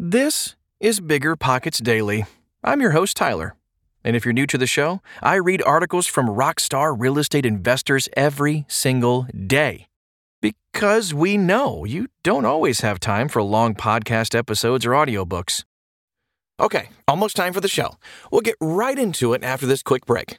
This is Bigger Pockets Daily. I'm your host, Tyler. And if you're new to the show, I read articles from rockstar real estate investors every single day. Because we know you don't always have time for long podcast episodes or audiobooks. Okay, almost time for the show. We'll get right into it after this quick break.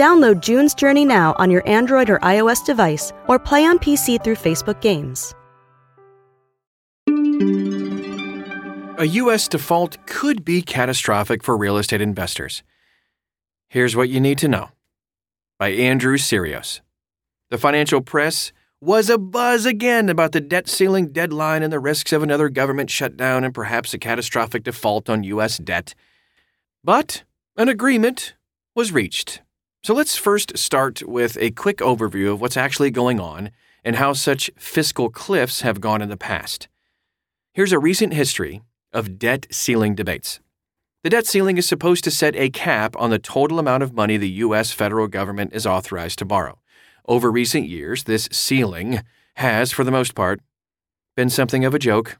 Download June's Journey now on your Android or iOS device or play on PC through Facebook Games. A U.S. default could be catastrophic for real estate investors. Here's what you need to know by Andrew Syrios. The financial press was abuzz again about the debt ceiling deadline and the risks of another government shutdown and perhaps a catastrophic default on U.S. debt. But an agreement was reached. So let's first start with a quick overview of what's actually going on and how such fiscal cliffs have gone in the past. Here's a recent history of debt ceiling debates. The debt ceiling is supposed to set a cap on the total amount of money the U.S. federal government is authorized to borrow. Over recent years, this ceiling has, for the most part, been something of a joke.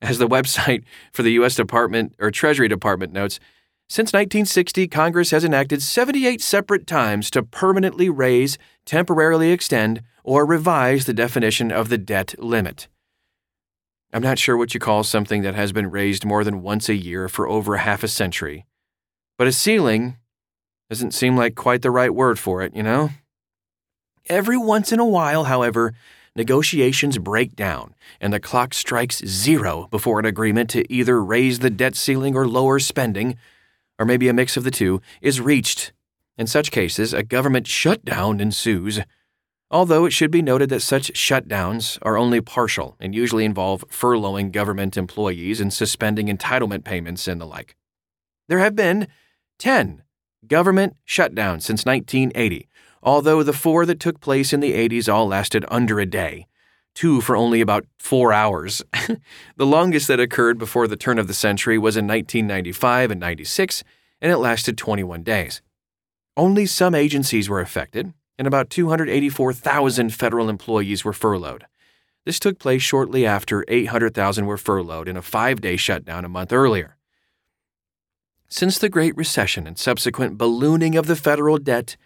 As the website for the U.S. Department or Treasury Department notes, since 1960, Congress has enacted 78 separate times to permanently raise, temporarily extend, or revise the definition of the debt limit. I'm not sure what you call something that has been raised more than once a year for over half a century. But a ceiling doesn't seem like quite the right word for it, you know? Every once in a while, however, negotiations break down and the clock strikes zero before an agreement to either raise the debt ceiling or lower spending, or maybe a mix of the two, is reached. In such cases, a government shutdown ensues although it should be noted that such shutdowns are only partial and usually involve furloughing government employees and suspending entitlement payments and the like. There have been 10 government shutdowns since 1980, although the four that took place in the 80s all lasted under a day, two for only about four hours. the longest that occurred before the turn of the century was in 1995 and 96, and it lasted 21 days. Only some agencies were affected, and about 284,000 federal employees were furloughed. This took place shortly after 800,000 were furloughed in a five day shutdown a month earlier. Since the Great Recession and subsequent ballooning of the federal debt,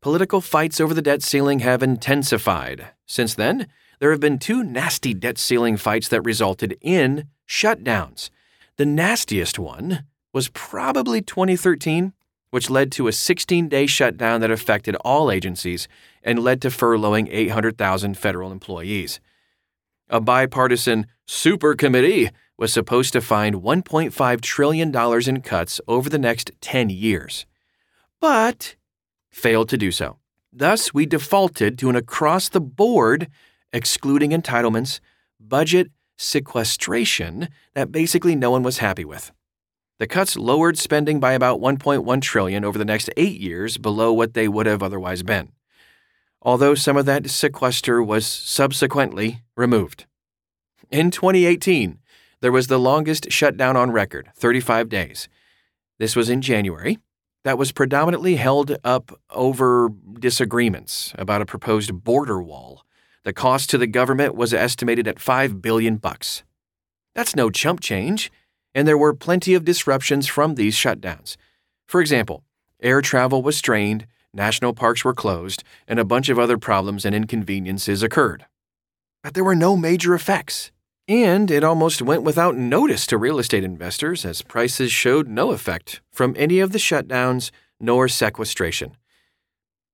political fights over the debt ceiling have intensified. Since then, there have been two nasty debt ceiling fights that resulted in shutdowns. The nastiest one was probably 2013 which led to a 16 day shutdown that affected all agencies and led to furloughing 800,000 federal employees. A bipartisan super committee was supposed to find $1.5 trillion in cuts over the next 10 years, but failed to do so. Thus, we defaulted to an across the board, excluding entitlements, budget sequestration that basically no one was happy with. The cuts lowered spending by about 1.1 trillion over the next 8 years below what they would have otherwise been. Although some of that sequester was subsequently removed. In 2018, there was the longest shutdown on record, 35 days. This was in January. That was predominantly held up over disagreements about a proposed border wall. The cost to the government was estimated at 5 billion bucks. That's no chump change and there were plenty of disruptions from these shutdowns. For example, air travel was strained, national parks were closed, and a bunch of other problems and inconveniences occurred. But there were no major effects. And it almost went without notice to real estate investors as prices showed no effect from any of the shutdowns nor sequestration.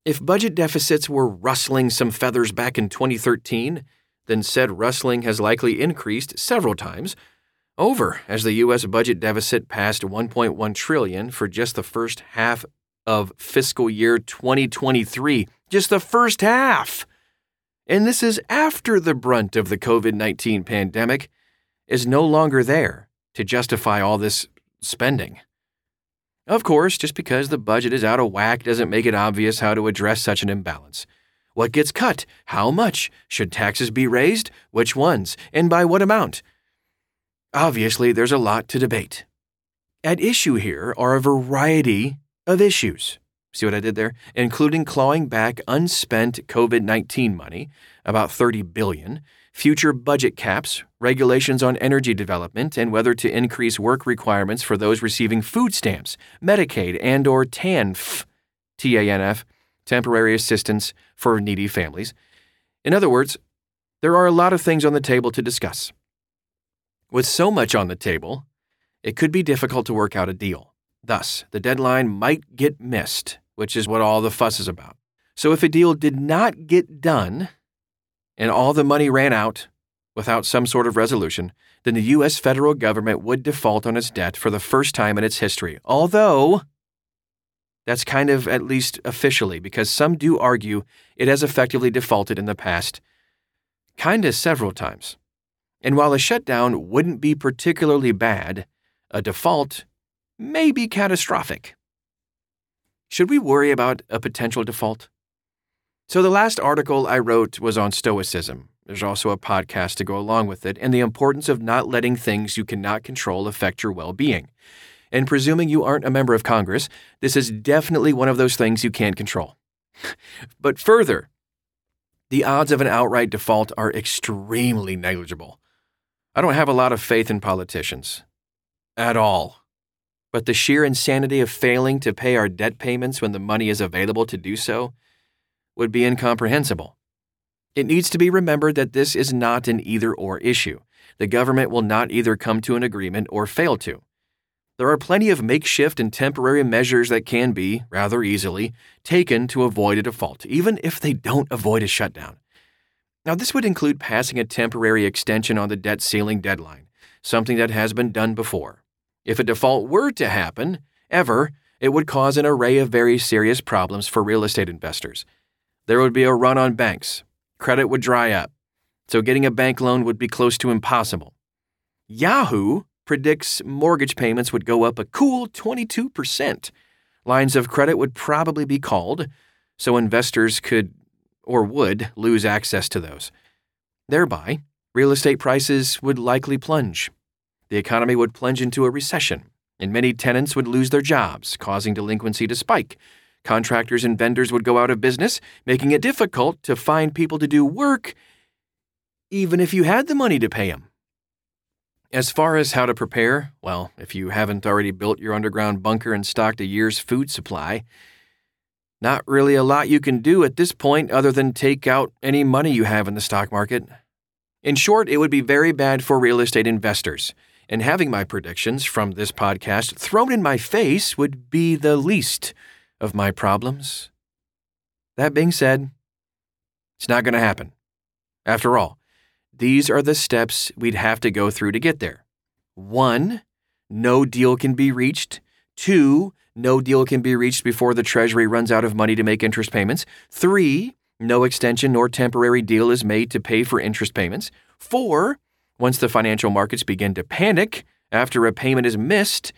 If budget deficits were rustling some feathers back in 2013, then said rustling has likely increased several times over as the US budget deficit passed 1.1 trillion for just the first half of fiscal year 2023, just the first half. And this is after the brunt of the COVID 19 pandemic is no longer there to justify all this spending. Of course, just because the budget is out of whack doesn't make it obvious how to address such an imbalance. What gets cut? How much? Should taxes be raised? Which ones? And by what amount? Obviously, there's a lot to debate. At issue here are a variety of issues. See what I did there? Including clawing back unspent COVID-19 money, about 30 billion, future budget caps, regulations on energy development, and whether to increase work requirements for those receiving food stamps, Medicaid, and or TANF, TANF, temporary assistance for needy families. In other words, there are a lot of things on the table to discuss. With so much on the table, it could be difficult to work out a deal. Thus, the deadline might get missed, which is what all the fuss is about. So, if a deal did not get done, and all the money ran out without some sort of resolution, then the U.S. federal government would default on its debt for the first time in its history. Although, that's kind of at least officially, because some do argue it has effectively defaulted in the past, kinda several times. And while a shutdown wouldn't be particularly bad, a default may be catastrophic. Should we worry about a potential default? So, the last article I wrote was on Stoicism. There's also a podcast to go along with it, and the importance of not letting things you cannot control affect your well being. And presuming you aren't a member of Congress, this is definitely one of those things you can't control. but further, the odds of an outright default are extremely negligible. I don't have a lot of faith in politicians. At all. But the sheer insanity of failing to pay our debt payments when the money is available to do so would be incomprehensible. It needs to be remembered that this is not an either or issue. The government will not either come to an agreement or fail to. There are plenty of makeshift and temporary measures that can be, rather easily, taken to avoid a default, even if they don't avoid a shutdown. Now, this would include passing a temporary extension on the debt ceiling deadline, something that has been done before. If a default were to happen, ever, it would cause an array of very serious problems for real estate investors there would be a run on banks. Credit would dry up. So getting a bank loan would be close to impossible. Yahoo predicts mortgage payments would go up a cool 22%. Lines of credit would probably be called, so investors could or would lose access to those. Thereby, real estate prices would likely plunge. The economy would plunge into a recession, and many tenants would lose their jobs, causing delinquency to spike, Contractors and vendors would go out of business, making it difficult to find people to do work, even if you had the money to pay them. As far as how to prepare, well, if you haven't already built your underground bunker and stocked a year's food supply, not really a lot you can do at this point other than take out any money you have in the stock market. In short, it would be very bad for real estate investors, and having my predictions from this podcast thrown in my face would be the least of my problems. That being said, it's not going to happen. After all, these are the steps we'd have to go through to get there. One, no deal can be reached. Two, no deal can be reached before the Treasury runs out of money to make interest payments. Three, no extension nor temporary deal is made to pay for interest payments. Four, once the financial markets begin to panic after a payment is missed,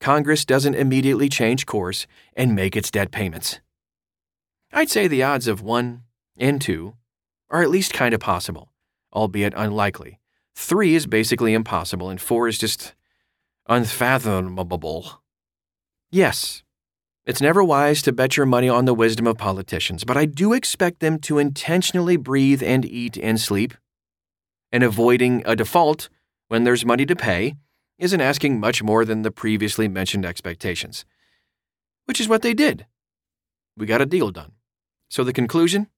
Congress doesn't immediately change course and make its debt payments. I'd say the odds of 1 and 2 are at least kind of possible, albeit unlikely. 3 is basically impossible, and 4 is just unfathomable. Yes, it's never wise to bet your money on the wisdom of politicians, but I do expect them to intentionally breathe and eat and sleep. And avoiding a default when there's money to pay isn't asking much more than the previously mentioned expectations. Which is what they did. we got a deal done. So the conclusion?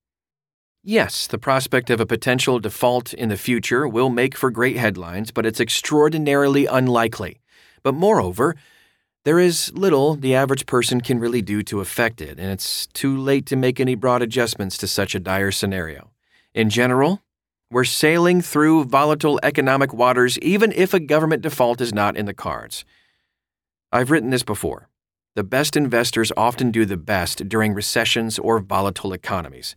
Yes, the prospect of a potential default in the future will make for great headlines, but it's extraordinarily unlikely. But moreover, there is little the average person can really do to affect it, and it's too late to make any broad adjustments to such a dire scenario. In general, we're sailing through volatile economic waters even if a government default is not in the cards. I've written this before. The best investors often do the best during recessions or volatile economies.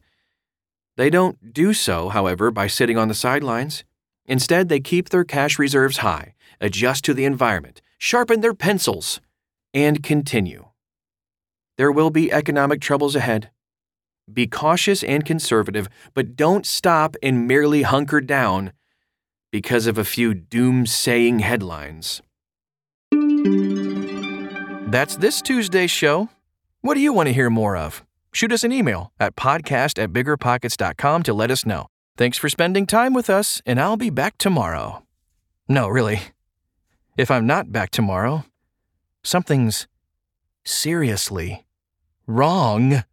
They don't do so, however, by sitting on the sidelines. Instead, they keep their cash reserves high, adjust to the environment, sharpen their pencils, and continue. There will be economic troubles ahead. Be cautious and conservative, but don't stop and merely hunker down because of a few doom-saying headlines. That's this Tuesday's show. What do you want to hear more of? shoot us an email at podcast at biggerpockets.com to let us know. Thanks for spending time with us, and I'll be back tomorrow. No, really. If I'm not back tomorrow, something's seriously wrong.